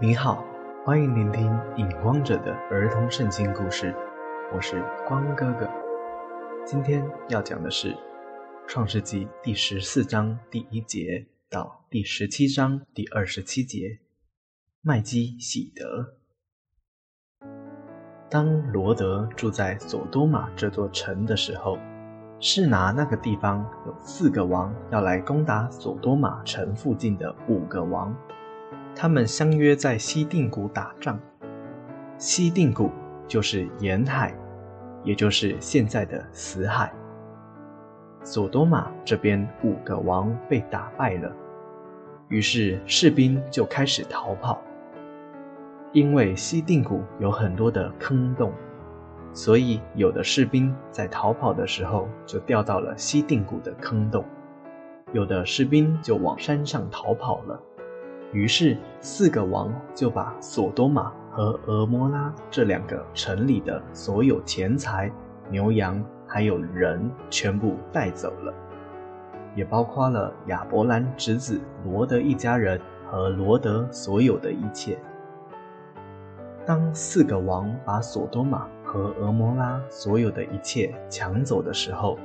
你好，欢迎聆听《影光者》的儿童圣经故事，我是光哥哥。今天要讲的是《创世纪》第十四章第一节到第十七章第二十七节。麦基喜德。当罗德住在索多玛这座城的时候，是拿那个地方有四个王要来攻打索多玛城附近的五个王。他们相约在西定谷打仗。西定谷就是沿海，也就是现在的死海。索多玛这边五个王被打败了，于是士兵就开始逃跑。因为西定谷有很多的坑洞，所以有的士兵在逃跑的时候就掉到了西定谷的坑洞，有的士兵就往山上逃跑了。于是，四个王就把索多玛和俄摩拉这两个城里的所有钱财、牛羊还有人全部带走了，也包括了亚伯兰侄子罗德一家人和罗德所有的一切。当四个王把索多玛和俄摩拉所有的一切抢走的时候，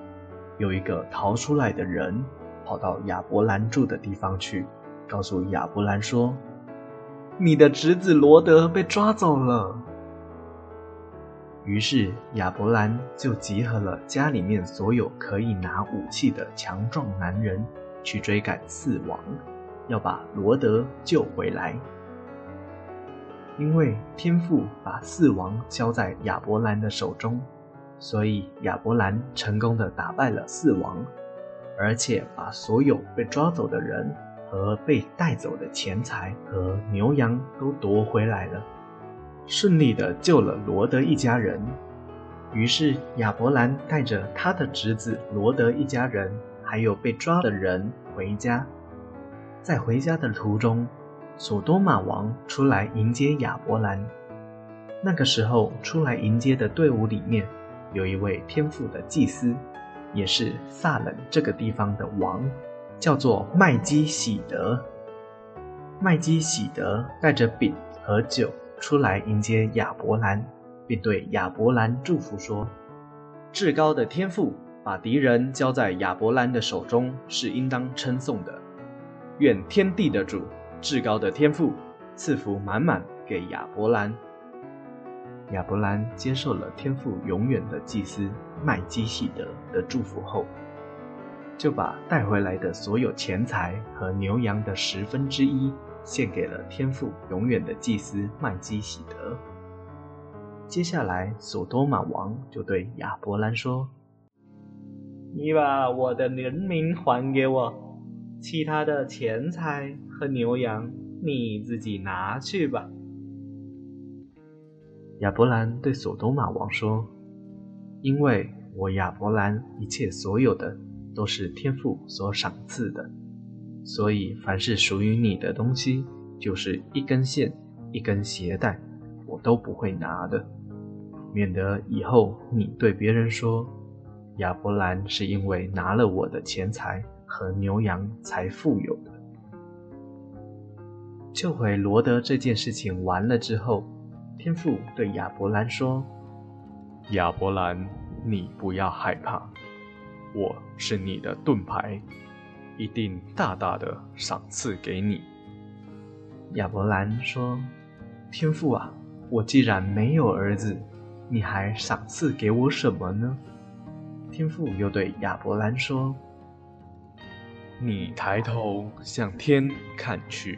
有一个逃出来的人跑到亚伯兰住的地方去。告诉亚伯兰说：“你的侄子罗德被抓走了。”于是亚伯兰就集合了家里面所有可以拿武器的强壮男人，去追赶四王，要把罗德救回来。因为天父把四王交在亚伯兰的手中，所以亚伯兰成功的打败了四王，而且把所有被抓走的人。和被带走的钱财和牛羊都夺回来了，顺利的救了罗德一家人。于是亚伯兰带着他的侄子罗德一家人，还有被抓的人回家。在回家的途中，索多玛王出来迎接亚伯兰。那个时候出来迎接的队伍里面，有一位天赋的祭司，也是萨冷这个地方的王。叫做麦基喜德。麦基喜德带着饼和酒出来迎接亚伯兰，并对亚伯兰祝福说：“至高的天父把敌人交在亚伯兰的手中，是应当称颂的。愿天地的主，至高的天父赐福满满给亚伯兰。”亚伯兰接受了天父永远的祭司麦基喜德的祝福后。就把带回来的所有钱财和牛羊的十分之一献给了天父永远的祭司麦基喜德。接下来，索多玛王就对亚伯兰说：“你把我的人民还给我，其他的钱财和牛羊你自己拿去吧。”亚伯兰对索多玛王说：“因为我亚伯兰一切所有的。”都是天父所赏赐的，所以凡是属于你的东西，就是一根线、一根鞋带，我都不会拿的，免得以后你对别人说亚伯兰是因为拿了我的钱财和牛羊才富有的。救回罗德这件事情完了之后，天父对亚伯兰说：“亚伯兰，你不要害怕。”我是你的盾牌，一定大大的赏赐给你。亚伯兰说：“天父啊，我既然没有儿子，你还赏赐给我什么呢？”天父又对亚伯兰说：“你抬头向天看去，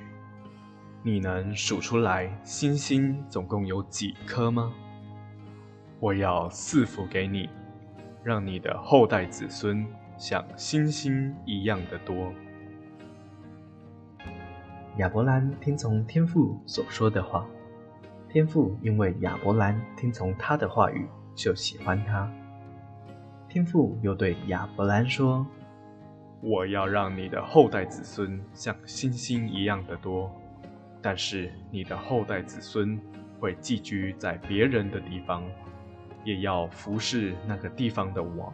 你能数出来星星总共有几颗吗？我要赐福给你。”让你的后代子孙像星星一样的多。亚伯兰听从天父所说的话，天父因为亚伯兰听从他的话语，就喜欢他。天父又对亚伯兰说：“我要让你的后代子孙像星星一样的多，但是你的后代子孙会寄居在别人的地方。”也要服侍那个地方的王，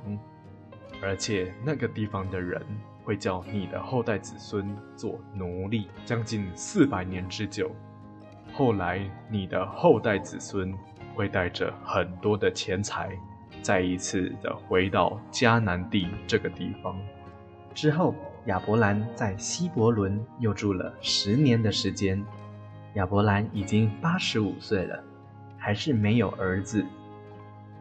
而且那个地方的人会叫你的后代子孙做奴隶，将近四百年之久。后来你的后代子孙会带着很多的钱财，再一次的回到迦南地这个地方。之后，亚伯兰在希伯伦又住了十年的时间。亚伯兰已经八十五岁了，还是没有儿子。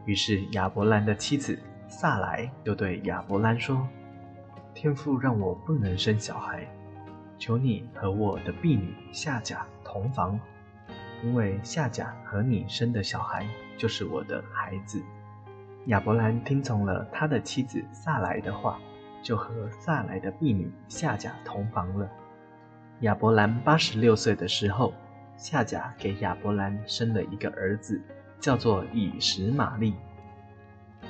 于是亚伯兰的妻子萨莱就对亚伯兰说：“天父让我不能生小孩，求你和我的婢女夏甲同房，因为夏甲和你生的小孩就是我的孩子。”亚伯兰听从了他的妻子萨莱的话，就和萨莱的婢女夏甲同房了。亚伯兰八十六岁的时候，夏甲给亚伯兰生了一个儿子。叫做以实玛利。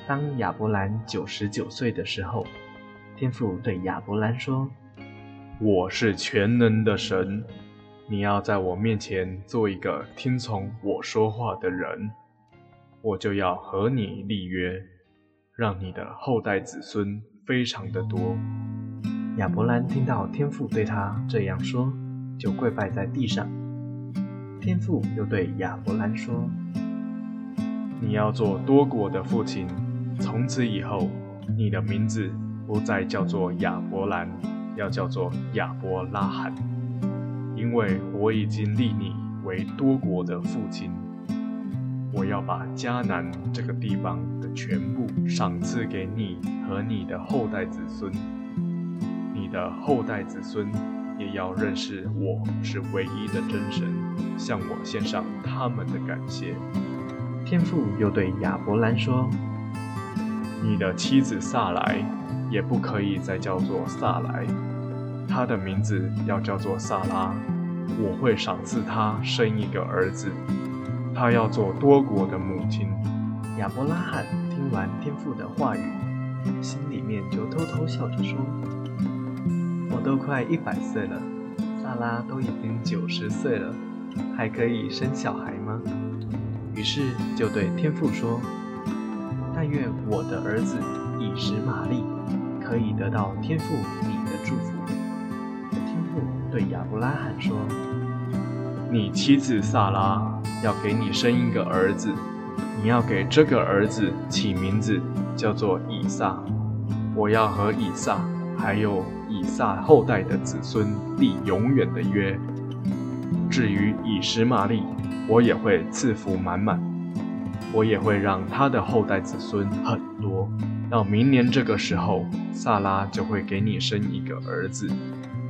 当亚伯兰九十九岁的时候，天父对亚伯兰说：“我是全能的神，你要在我面前做一个听从我说话的人，我就要和你立约，让你的后代子孙非常的多。”亚伯兰听到天父对他这样说，就跪拜在地上。天父又对亚伯兰说。你要做多国的父亲，从此以后，你的名字不再叫做亚伯兰，要叫做亚伯拉罕，因为我已经立你为多国的父亲。我要把迦南这个地方的全部赏赐给你和你的后代子孙，你的后代子孙也要认识我是唯一的真神，向我献上他们的感谢。天父又对亚伯兰说：“你的妻子萨莱也不可以再叫做萨莱，她的名字要叫做萨拉。我会赏赐她生一个儿子，她要做多国的母亲。”亚伯拉罕听完天父的话语，心里面就偷偷笑着说：“我都快一百岁了，萨拉都已经九十岁了，还可以生小孩吗？”于是就对天父说：“但愿我的儿子以实玛利可以得到天父你的祝福。”天父对亚伯拉罕说：“你妻子萨拉要给你生一个儿子，你要给这个儿子起名字叫做以撒。我要和以撒还有以撒后代的子孙立永远的约。至于以实玛利，”我也会赐福满满，我也会让他的后代子孙很多。到明年这个时候，萨拉就会给你生一个儿子。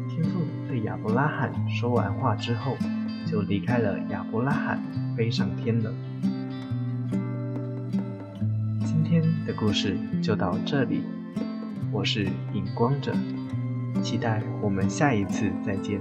天父对亚伯拉罕说完话之后，就离开了亚伯拉罕，飞上天了。今天的故事就到这里，我是影光者，期待我们下一次再见。